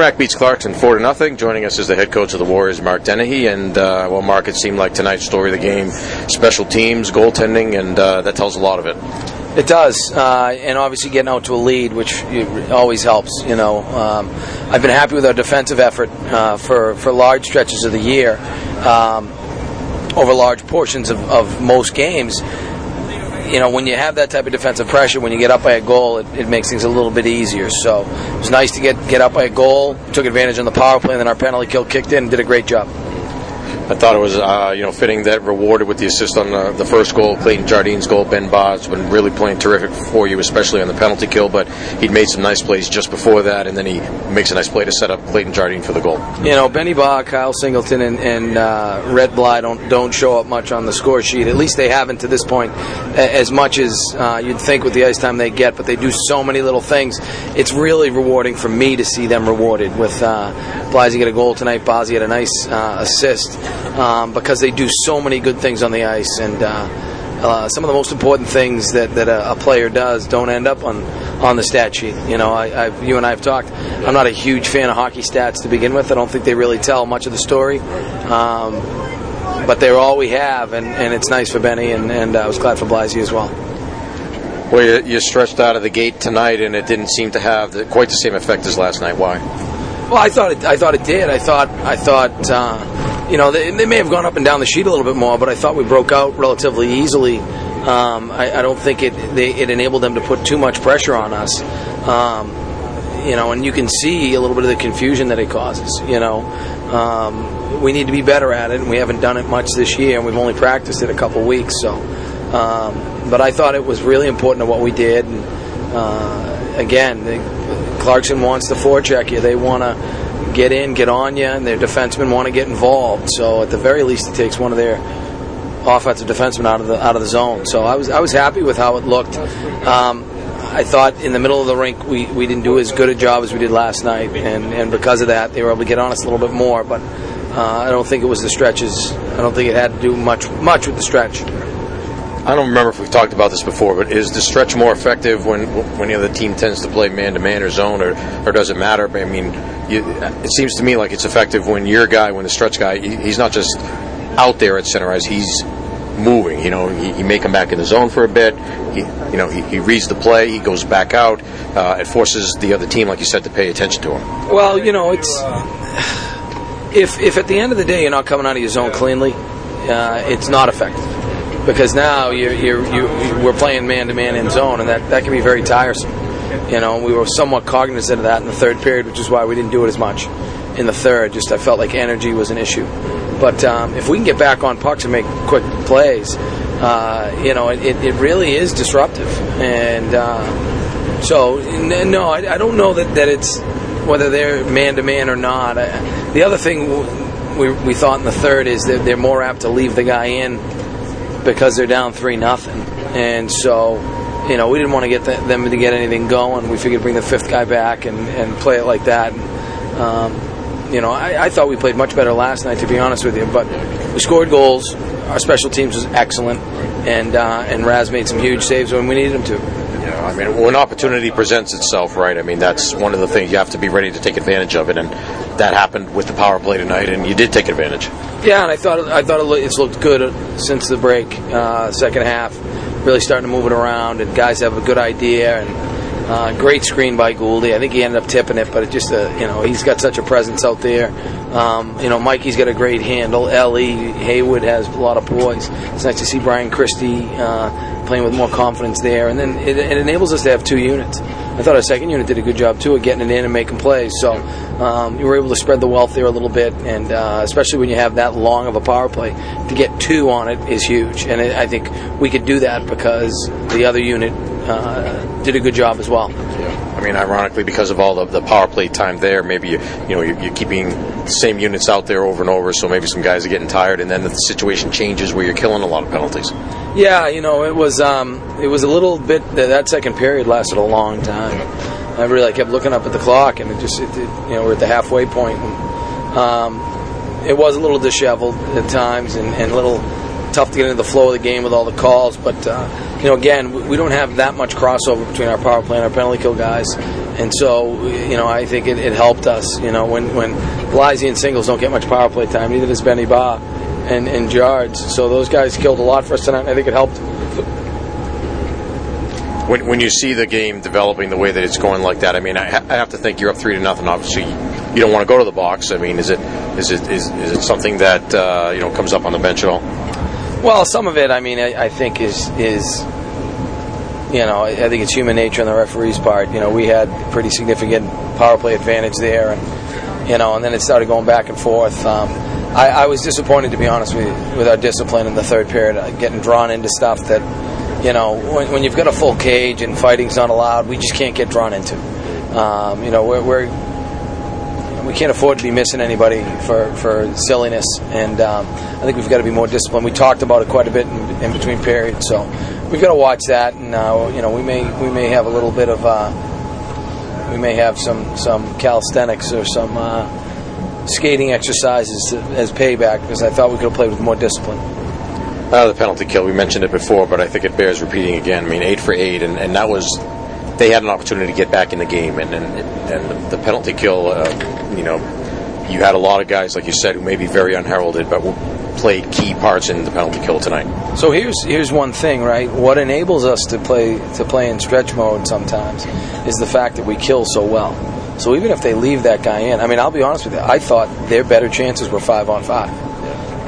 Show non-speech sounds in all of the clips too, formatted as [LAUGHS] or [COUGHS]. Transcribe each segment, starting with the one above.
Merrimack beats Clarkson four to nothing. Joining us is the head coach of the Warriors, Mark Dennehy. And uh, well, Mark, it seemed like tonight's story of the game: special teams, goaltending, and uh, that tells a lot of it. It does, uh, and obviously getting out to a lead, which always helps. You know, um, I've been happy with our defensive effort uh, for for large stretches of the year, um, over large portions of, of most games you know, when you have that type of defensive pressure, when you get up by a goal, it, it, makes things a little bit easier. So it was nice to get get up by a goal, took advantage on the power play, and then our penalty kill kicked in and did a great job. I thought it was uh, you know fitting that rewarded with the assist on the, the first goal, Clayton Jardine's goal. Ben Ba's been really playing terrific for you, especially on the penalty kill. But he'd made some nice plays just before that, and then he makes a nice play to set up Clayton Jardine for the goal. You know, Benny Ba, Kyle Singleton, and, and uh, Red Bly don't don't show up much on the score sheet. At least they haven't to this point, as much as uh, you'd think with the ice time they get. But they do so many little things. It's really rewarding for me to see them rewarded. With uh, Blasey get a goal tonight, Bazzi had a nice uh, assist um, because they do so many good things on the ice, and uh, uh, some of the most important things that, that a, a, player does don't end up on on the stat sheet. You know, I, I've, you and I have talked. I'm not a huge fan of hockey stats to begin with. I don't think they really tell much of the story. Um, but they're all we have, and, and it's nice for Benny, and, and uh, I was glad for Blasey as well. Well, you, you, stretched out of the gate tonight, and it didn't seem to have the, quite the same effect as last night. Why? Well, I thought it. I thought it did. I thought. I thought. Uh, you know, they, they, may have gone up and down the sheet a little bit more, but I thought we broke out relatively easily. Um, I, I, don't think it they, it enabled them to put too much pressure on us. Um, you know, and you can see a little bit of the confusion that it causes. You know, um, we need to be better at it, and we haven't done it much this year, and we've only practiced it a couple weeks. So, um, but I thought it was really important to what we did. And uh, again, Clarkson wants to forecheck you. They want to get in, get on you, and their defensemen want to get involved. So at the very least, it takes one of their offensive defensemen out of the out of the zone. So I was I was happy with how it looked. Um, I thought in the middle of the rink we, we didn't do as good a job as we did last night, and, and because of that they were able to get on us a little bit more. But uh, I don't think it was the stretches. I don't think it had to do much much with the stretch. I don't remember if we've talked about this before, but is the stretch more effective when when the other team tends to play man to man or zone, or, or does it matter? I mean, you, it seems to me like it's effective when your guy, when the stretch guy, he's not just out there at center ice, he's moving. You know, he, he, may come back in the zone for a bit. He, you know, he, he reads the play. He goes back out. Uh, it forces the other team, like you said, to pay attention to him. Well, you know, it's if if at the end of the day you're not coming out of your zone cleanly, uh, it's not effective because now you're, you're, you, we're playing man to man in zone, and that, that can be very tiresome. You know, we were somewhat cognizant of that in the third period, which is why we didn't do it as much in the third. Just I felt like energy was an issue. But um, if we can get back on pucks and make quick plays, uh, you know, it, it really is disruptive. And uh, so, no, I, I, don't know that, that it's whether they're man to man or not. I, the other thing we, we thought in the third is that they're more apt to leave the guy in because they're down three nothing, and so you know we didn't want to get the, them to get anything going. We figured bring the fifth guy back and, and play it like that. And, um, you know, I, I, thought we played much better last night, to be honest with you. But we scored goals. Our special teams was excellent, and uh, and Raz made some huge saves when we needed him to. I mean, when opportunity presents itself, right? I mean, that's one of the things you have to be ready to take advantage of it, and that happened with the power play tonight, and you did take advantage. Yeah, and I thought I thought it's looked good since the break, uh, second half, really starting to move it around, and guys have a good idea and. Uh, great screen by Gouldy. I think he ended up tipping it, but it just uh, you know he's got such a presence out there. Um, you know Mikey's got a great handle. Ellie Haywood has a lot of poise. It's nice to see Brian Christie uh, playing with more confidence there, and then it, it, enables us to have two units. I thought our second unit did a good job too of getting it in and making plays. So um, you were able to spread the wealth there a little bit, and uh, especially when you have that long of a power play, to get two on it is huge. And I think we could do that because the other unit uh, did a good job as well. Yeah. I mean, ironically, because of all the, the power play time there, maybe you, you know you're, you're, keeping the same units out there over and over. So maybe some guys are getting tired, and then the situation changes where you're killing a lot of penalties. Yeah, you know, it was um, it was a little bit that second period lasted a long time. I really kept looking up at the clock, and it just it, it, you know we're at the halfway point, and um, it was a little disheveled at times, and, and a little tough to get into the flow of the game with all the calls, but. Uh, you know, again, we- don't have that much crossover between our power play and our penalty kill guys, and so you know, I think it, it helped us. You know, when when Blasey and Singles don't get much power play time, neither does Benny Ba and and Jards. So those guys killed a lot for us tonight. I think it helped. When, when you see the game developing the way that it's going like that, I mean, I, ha- I have to think you're up three to nothing. Obviously, you don't want to go to the box. I mean, is it is it is, is it something that uh, you know comes up on the bench at all? Well, some of it, I mean, I, I think is is you know, I think it's human nature on the referee's part. You know, we had pretty significant power play advantage there, and you know, and then it started going back and forth. Um, I, I was disappointed, to be honest with you, with our discipline in the third period, uh, getting drawn into stuff that, you know, when, when you've got a full cage and fighting's not allowed, we just can't get drawn into. Um, you know, we're, we're we can't afford to be missing anybody for, for silliness, and um, I think we've got to be more disciplined. We talked about it quite a bit in, in between periods, so we've got to watch that, and uh, you know we may we may have a little bit of uh, we may have some some calisthenics or some uh, skating exercises as payback because I thought we could have played with more discipline. Uh, the penalty kill, we mentioned it before, but I think it bears repeating again. I mean, eight for eight, and, and that was they had an opportunity to get back in the game, and and, and the penalty kill, uh, you know, you had a lot of guys, like you said, who may be very unheralded, but played key parts in the penalty kill tonight. So here's here's one thing, right? What enables us to play to play in stretch mode sometimes is the fact that we kill so well. So even if they leave that guy in, I mean, I'll be honest with you, I thought their better chances were five on five.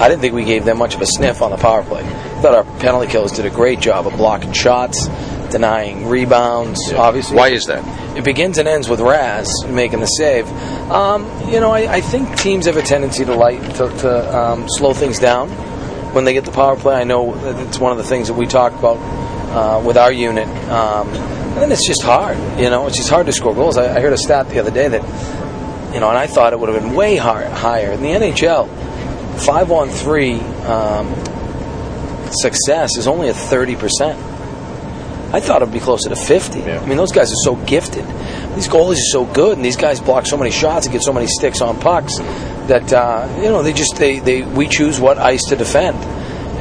I didn't think we gave them much of a sniff on the power play. I thought our penalty killers did a great job of blocking shots, denying rebounds. Obviously, Why is that? it begins and ends with Raz making the save. Um, you know, I, I think teams have a tendency to light to, to um, slow things down when they get the power play. I know that it's one of the things that we talk about uh, with our unit. Um, and then it's just hard. You know, it's just hard to score goals. I, I heard a stat the other day that you know, and I thought it would have been way higher. higher. In the NHL, five on three um, success is only thirty percent. I thought it'd be closer to 50. Yeah. I mean, those guys are so gifted. These goalies are so good, and these guys block so many shots and get so many sticks on pucks that uh, you know they just they, they we choose what ice to defend,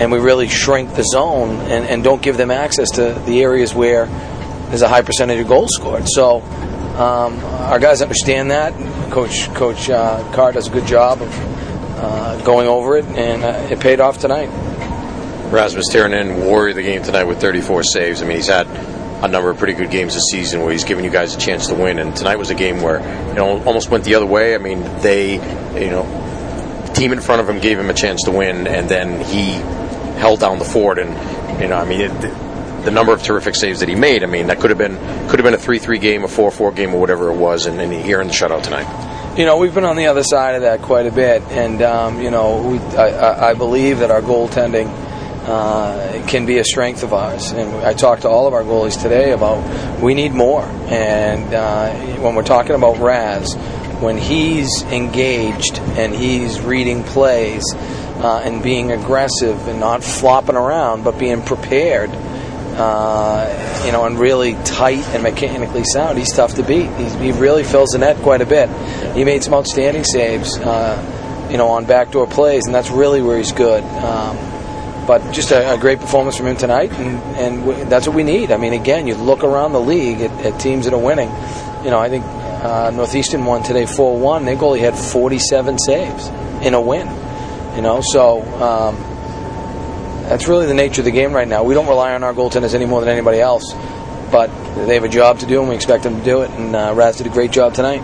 and we really shrink the zone and, and don't give them access to the areas where there's a high percentage of goals scored. So um, our guys understand that. Coach Coach uh, Carr does a good job of uh, going over it, and uh, it paid off tonight. Rasmus Tirronen warrior the game tonight with 34 saves. I mean, he's had a number of pretty good games this season where he's given you guys a chance to win. And tonight was a game where you know almost went the other way. I mean, they you know the team in front of him gave him a chance to win, and then he held down the fort. And you know, I mean, it, the number of terrific saves that he made. I mean, that could have been could have been a three-three game, a four-four game, or whatever it was. And, and here in the shutout tonight. You know, we've been on the other side of that quite a bit, and um, you know, we, I- I believe that our goaltending uh, can be a strength of ours. And I talked to all of our goalies today about we need more. And uh, when we're talking about Raz, when he's engaged and he's reading plays uh, and being aggressive and not flopping around, but being prepared uh, you know, and really tight and mechanically sound. He's tough to beat. He's, he really fills the net quite a bit. He made some outstanding saves, uh, you know, on backdoor plays, and that's really where he's good. Um, but just a, a great performance from him tonight, and, and that's what we need. I mean, again, you look around the league at, at teams that are winning. You know, I think uh, Northeastern won today 4 1. Their goalie had 47 saves in a win. You know, so. Um, that's really the nature of the game right now. We don't rely on our goaltenders any more than anybody else, but they have a job to do, and we expect them to do it. And uh, Raz did a great job tonight.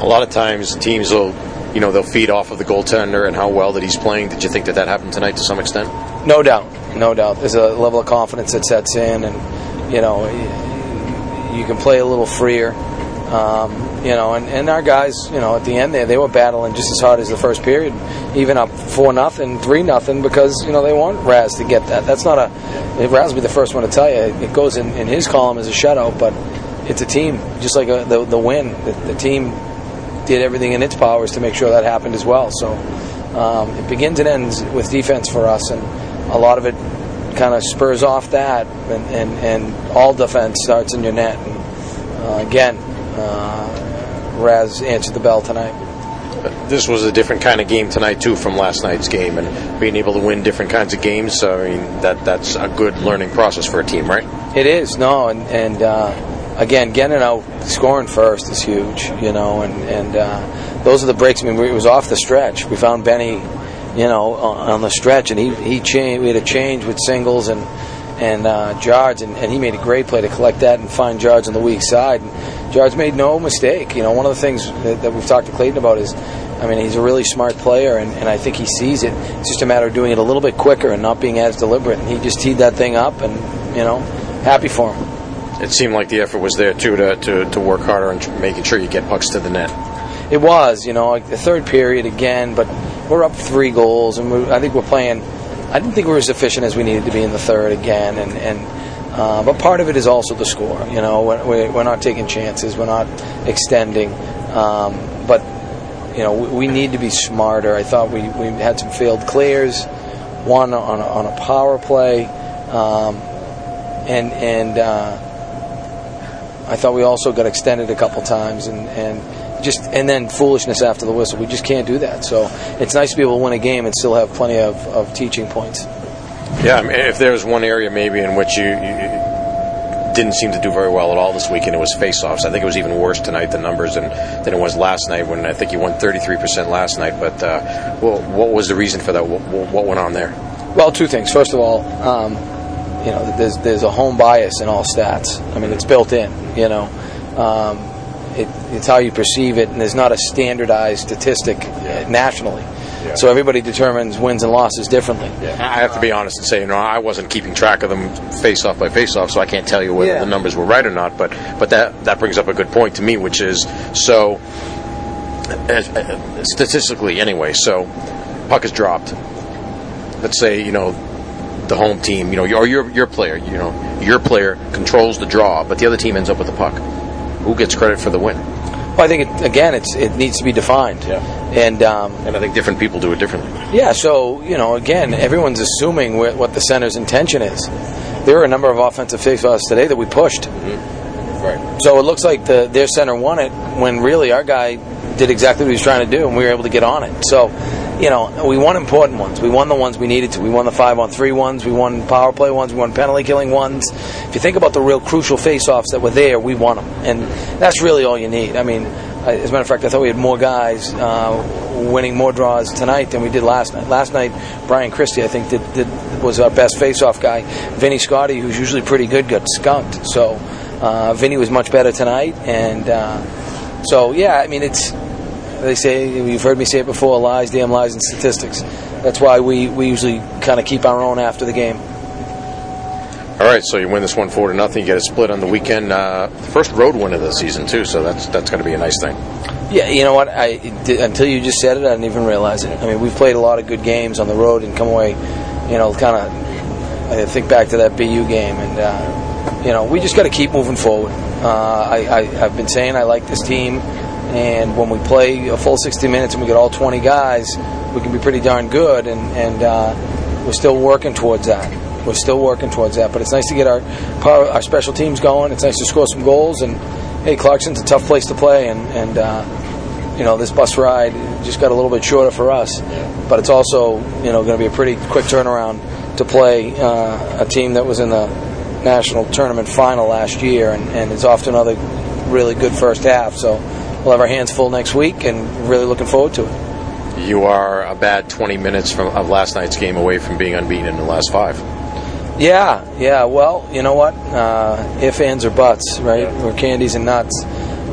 A lot of times teams will, you know, they'll feed off of the goaltender and how well that he's playing. Did you think that that happened tonight to some extent? No doubt, no doubt. There's a level of confidence that sets in, and you know, you can play a little freer. Um, you know, and, and our guys, you know, at the end there, they were battling just as hard as the first period, even up four nothing, three nothing, because you know they want Raz to get that. That's not a Raz will be the first one to tell you. It goes in, in his column as a shutout, but it's a team, just like a, the the win. The, the team did everything in its powers to make sure that happened as well. So um, it begins and ends with defense for us, and a lot of it kind of spurs off that, and, and, and all defense starts in your net. And, uh, again, uh, Raz answered the bell tonight. this was a different kind of game tonight too from last night's game, and being able to win different kinds of games. I mean, that that's a good learning process for a team, right? It is no, and and uh, again, getting out scoring first is huge, you know, and and uh, those are the breaks. I mean, it was off the stretch. We found Benny, you know, on the stretch, and he he changed. We had a change with singles and and uh, Jards, and, and, he made a great play to collect that and find Jards on the weak side. And Jards made no mistake. You know, one of the things that, that, we've talked to Clayton about is, I mean, he's a really smart player, and, and, I think he sees it. It's just a matter of doing it a little bit quicker and not being as deliberate. And he just teed that thing up, and you know, happy for him. It seemed like the effort was there too to, to, to work harder and making sure you get pucks to the net. It was, you know, like the third period again, but we're up three goals, and we, I think we're playing I didn't think we were as efficient as we needed to be in the third again, and and uh, but part of it is also the score. You know, we're, we're not taking chances, we're not extending, um, but you know we, we, need to be smarter. I thought we, we had some failed clears, one on a, on a power play, um, and and. Uh, I thought we also got extended a couple times, and, and just and then foolishness after the whistle. We just can't do that. So it's nice to be able to win a game and still have plenty of, of teaching points. Yeah, I mean, if there's one area maybe in which you, you, didn't seem to do very well at all this weekend, it was face-offs. I think it was even worse tonight, the numbers, than, than it was last night when I think you won 33% last night. But uh, well, what was the reason for that? What, what, went on there? Well, two things. First of all, um, you know, there's there's a home bias in all stats. I mean, it's built in. You know, um, it, it's how you perceive it, and there's not a standardized statistic yeah. nationally. Yeah. So everybody determines wins and losses differently. Yeah. I have to be honest and say, you know, I wasn't keeping track of them face off by face off, so I can't tell you whether yeah. the numbers were right or not. But but that that brings up a good point to me, which is so uh, statistically anyway. So puck is dropped. Let's say you know the home team, you know, or your your player, you know, your player controls the draw, but the other team ends up with the puck who gets credit for the win? Well, I think it, again, it's it needs to be defined. Yeah. And um, and I think different people do it differently. Yeah. So you know, again, everyone's assuming what the center's intention is. There were a number of offensive faceoffs today that we pushed. Mm-hmm. Right. So it looks like the their center won it when really our guy did exactly what he was trying to do, and we were able to get on it. So you know, we won important ones. We won the ones we needed to. We won the five on three ones. We won power play ones. We won penalty killing ones. If you think about the real crucial face-offs that were there, we won them, and that's really all you need. I mean, as a matter of fact, I thought we had more guys uh, winning more draws tonight than we did last night. Last night, Brian Christie, I think, did, did was our best face-off guy. Vinny Scotty, who's usually pretty good, got skunked. So uh, Vinny was much better tonight, and uh, so yeah, I mean, it's they say, you've heard me say it before, lies, damn lies, and statistics. That's why we, we usually kind of keep our own after the game. All right, so you win this one four to nothing. You get a split on the weekend. Uh, first road win of the season too, so that's that's going to be a nice thing. Yeah, you know what? I did, until you just said it, I didn't even realize it. I mean, we've played a lot of good games on the road and come away, you know, kind of. I think back to that BU game, and uh, you know, we just got to keep moving forward. Uh, I, I, I've been saying I like this team. And when we play a full 60 minutes and we get all 20 guys, we can be pretty darn good. And, and uh, we're still working towards that. We're still working towards that. But it's nice to get our our special teams going. It's nice to score some goals. And hey, Clarkson's a tough place to play. And, and uh, you know, this bus ride just got a little bit shorter for us. But it's also, you know, going to be a pretty quick turnaround to play uh, a team that was in the national tournament final last year and, and is off to another really good first half. So we'll have our hands full next week, and really looking forward to it. You are a bad 20 minutes from of last night's game away from being unbeaten in the last five. Yeah, yeah. Well, you know what? Uh, if, ands, or buts, right? Yeah. We're candies and nuts.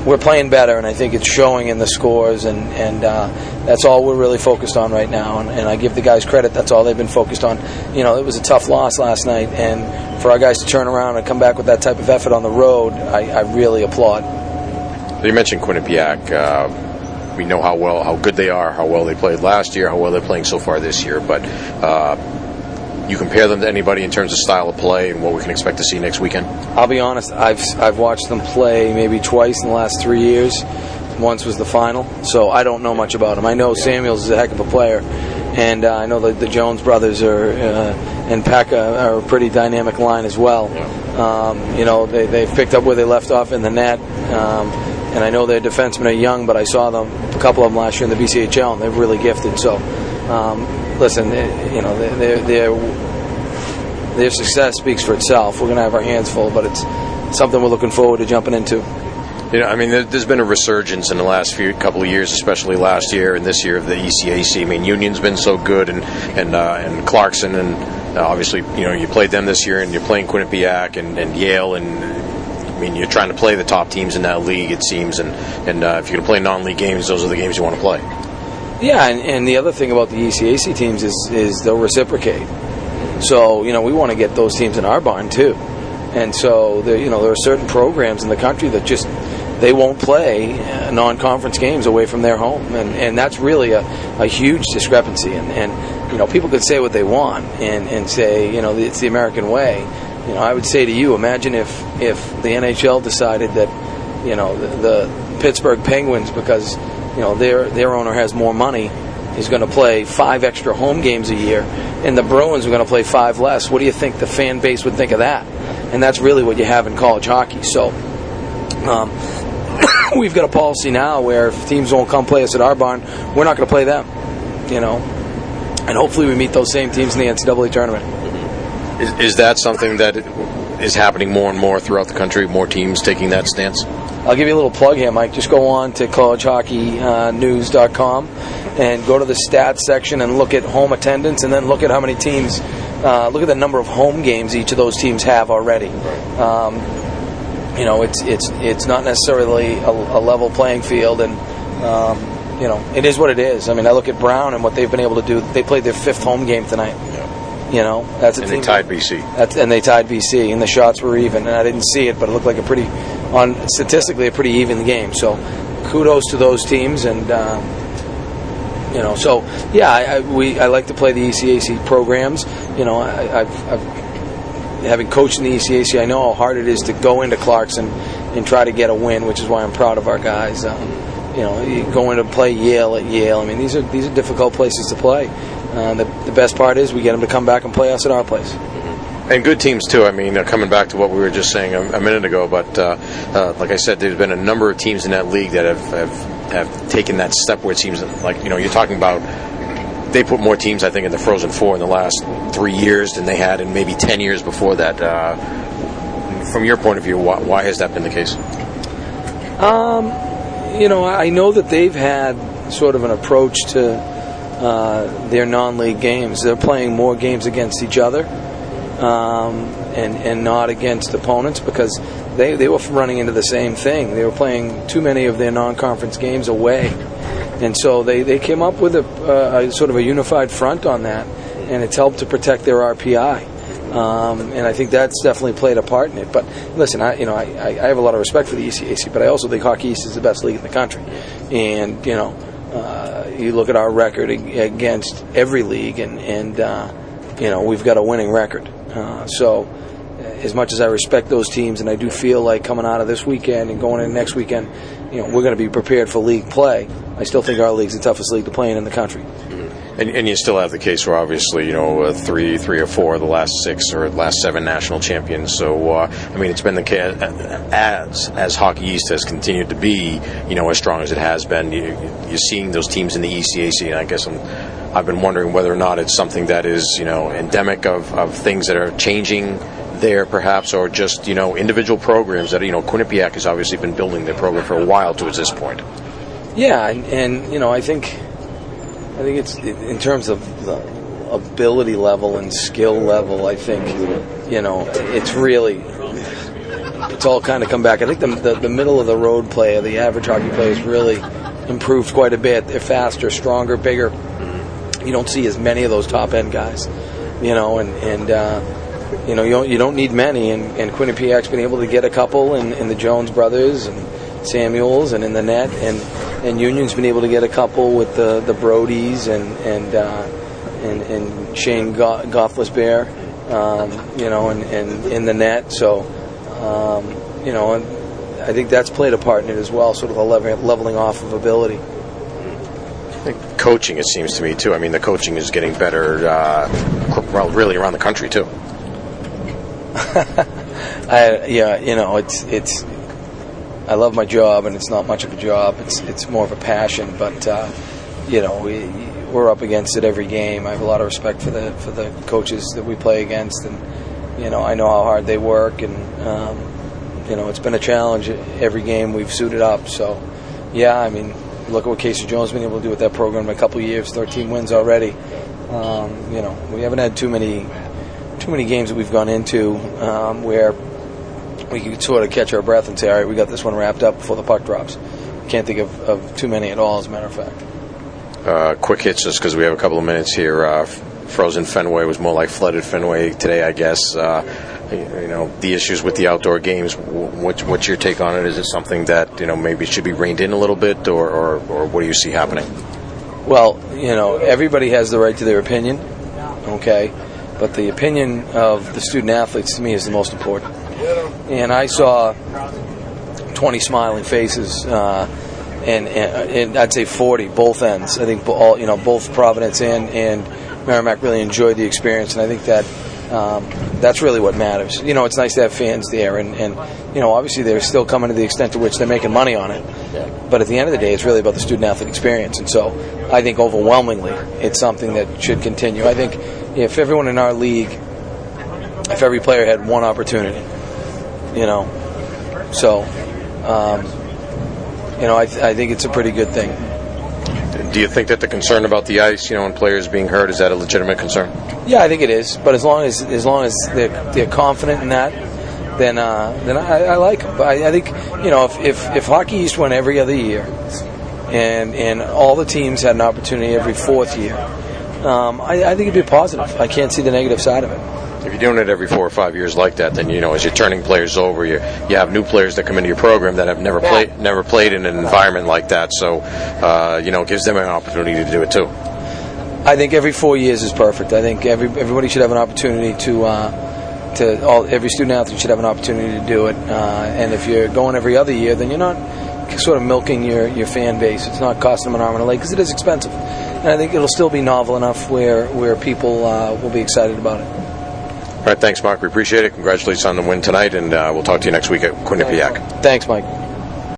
We're playing better, and I think it's showing in the scores, and and uh, that's all we're really focused on right now. And, and I give the guys credit; that's all they've been focused on. You know, it was a tough loss last night, and for our guys to turn around and come back with that type of effort on the road, I, I really applaud. You mentioned Quinnipiac. Uh, we know how well, how good they are, how well they played last year, how well they're playing so far this year. But uh, you compare them to anybody in terms of style of play and what we can expect to see next weekend. I'll be honest. I've I've watched them play maybe twice in the last three years. Once was the final, so I don't know much about them. I know Samuels is a heck of a player, and uh, I know that the Jones brothers are uh, and Peca are a pretty dynamic line as well. Yeah. Um, you know, they they've picked up where they left off in the net. Um, and I know their defensemen are young, but I saw them a couple of them last year in the BCHL, and they're really gifted. So, um, listen, they, you know, their their their success speaks for itself. We're going to have our hands full, but it's something we're looking forward to jumping into. You know, I mean, there's been a resurgence in the last few couple of years, especially last year and this year of the ECAC. I mean, Union's been so good, and and uh, and Clarkson, and uh, obviously, you know, you played them this year, and you're playing Quinnipiac and, and Yale, and I mean, you're trying to play the top teams in that league, it seems, and and uh, if you're going to play non-league games, those are the games you want to play. Yeah, and, and the other thing about the ECAC teams is is they'll reciprocate. So you know, we want to get those teams in our barn too. And so, there, you know, there are certain programs in the country that just they won't play uh, non-conference games away from their home, and and that's really a, a huge discrepancy. And, and you know, people could say what they want and and say you know it's the American way. You know, I would say to you, imagine if if the NHL decided that you know the, the Pittsburgh Penguins because you know their their owner has more money is going to play five extra home games a year, and the Bruins are going to play five less. What do you think the fan base would think of that? And that's really what you have in college hockey. So. Um, [COUGHS] we've got a policy now where if teams won't come play us at our barn, we're not going to play them. You know, and hopefully we meet those same teams in the NCAA tournament. Is, is that something that is happening more and more throughout the country? More teams taking that stance? I'll give you a little plug here, Mike. Just go on to collegehockeynews.com and go to the stats section and look at home attendance, and then look at how many teams, uh, look at the number of home games each of those teams have already. Um, you know, it's it's it's not necessarily a, a level playing field, and um, you know, it is what it is. I mean, I look at Brown and what they've been able to do. They played their fifth home game tonight. You know, that's a And team. they tied BC. That's, and they tied BC, and the shots were even. And I didn't see it, but it looked like a pretty, on statistically, a pretty even game. So, kudos to those teams, and um, you know, so yeah, I, I, we I like to play the ECAC programs. You know, I, I've, I've having coached in the ECAC, I know how hard it is to go into Clarkson and try to get a win, which is why I'm proud of our guys. Um, you know, going to play Yale at Yale. I mean, these are these are difficult places to play. Uh, the, the best part is we get them to come back and play us at our place. And good teams too. I mean, uh, coming back to what we were just saying a, a minute ago, but uh, uh, like I said, there's been a number of teams in that league that have, have have taken that step where it seems like you know you're talking about. They put more teams, I think, in the Frozen Four in the last three years than they had in maybe ten years before that. Uh, from your point of view, why, why has that been the case? Um, you know, I know that they've had sort of an approach to uh, their non-league games. They're playing more games against each other um, and and not against opponents because they they were running into the same thing. They were playing too many of their non-conference games away, and so they they came up with a, uh, a sort of a unified front on that, and it's helped to protect their RPI. Um, and I think that's definitely played a part in it. But listen, I you know I, I have a lot of respect for the ECAC, but I also think Hockey East is the best league in the country. And you know, uh, you look at our record ag- against every league, and and uh, you know we've got a winning record. Uh, so, uh, as much as I respect those teams, and I do feel like coming out of this weekend and going in next weekend, you know we're going to be prepared for league play. I still think our league's the toughest league to play in in the country. And, and you still have the case where obviously you know uh, three, three or four of the last six or last seven national champions. So uh, I mean, it's been the case as as Hockey East has continued to be you know as strong as it has been. You, you're seeing those teams in the ECAC, and I guess I'm, I've been wondering whether or not it's something that is you know endemic of, of things that are changing there perhaps or just you know individual programs that you know Quinnipiac has obviously been building their program for a while to this point. Yeah, and, and you know, I think I think it's in terms of the ability level and skill level. I think you know it's really it's all kind of come back. I think the the, the middle of the road player, the average hockey player, has really improved quite a bit. They're faster, stronger, bigger. You don't see as many of those top end guys, you know, and and. Uh, you know, you don't, you don't need many, and, and Quinnipiac's been able to get a couple, and, and the Jones brothers, and Samuels, and in the net, and and Union's been able to get a couple with the the Brodies and and uh, and, and Shayne Go- Gostisbehere, um, you know, and, and in the net. So, um, you know, and I think that's played a part in it as well, sort of a level, leveling off of ability. Coaching, it seems to me too. I mean, the coaching is getting better, uh, well, really around the country too. [LAUGHS] I, yeah, you know, it's it's I love my job, and it's not much of a job. It's it's more of a passion. But uh, you know, we we're up against it every game. I have a lot of respect for the for the coaches that we play against, and you know, I know how hard they work, and um, you know, it's been a challenge every game we've suited up. So, yeah, I mean, look at what Casey Jones has been able to do with that program in a couple years, 13 wins already. Um, you know, we haven't had too many too many games that we've gone into um, where we can sort of catch our breath and say, all right, we got this one wrapped up before the puck drops. Can't think of, of too many at all, as a matter of fact. Uh, quick hits, just because we have a couple of minutes here. Uh, frozen Fenway was more like flooded Fenway today, I guess. Uh, you know, the issues with the outdoor games. What, what's your take on it? Is it something that you know maybe should be reined in a little bit, or, or, or what do you see happening? Well, you know, everybody has the right to their opinion, okay, but the opinion of the student athletes to me is the most important. And I saw 20 smiling faces. Uh, and, and, and, I'd say 40, both ends. I think all you know, both Providence and and Merrimack really enjoyed the experience, and I think that um, that's really what matters. You know, it's nice to have fans there, and, and you know, obviously they're still coming to the extent to which they're making money on it. But at the end of the day, it's really about the student athlete experience, and so I think overwhelmingly it's something that should continue. I think if everyone in our league, if every player had one opportunity, you know, so um, you know, I, th- I think it's a pretty good thing. Do you think that the concern about the ice, you know, and players being hurt, is that a legitimate concern? Yeah, I think it is. But as long as as long as they're, they're confident in that, then uh, then I, I like them. But I, I, think you know if, if if Hockey East went every other year, and and all the teams had an opportunity every fourth year, um, I, I think it'd be positive. I can't see the negative side of it if you're doing it every four or five years like that, then you know as you're turning players over, you you have new players that come into your program that have never played never played in an environment like that. So uh, you know it gives them an opportunity to do it too. I think every four years is perfect. I think every everybody should have an opportunity to. Uh, to all, every student athlete should have an opportunity to do it, uh, and if you're going every other year, then you're not sort of milking your, your fan base. It's not costing them an arm and a leg because it is expensive, and I think it'll still be novel enough where where people uh, will be excited about it. All right, thanks, Mark. We appreciate it. Congratulations on the win tonight, and uh, we'll talk to you next week at Quinnipiac. Thanks, Mike.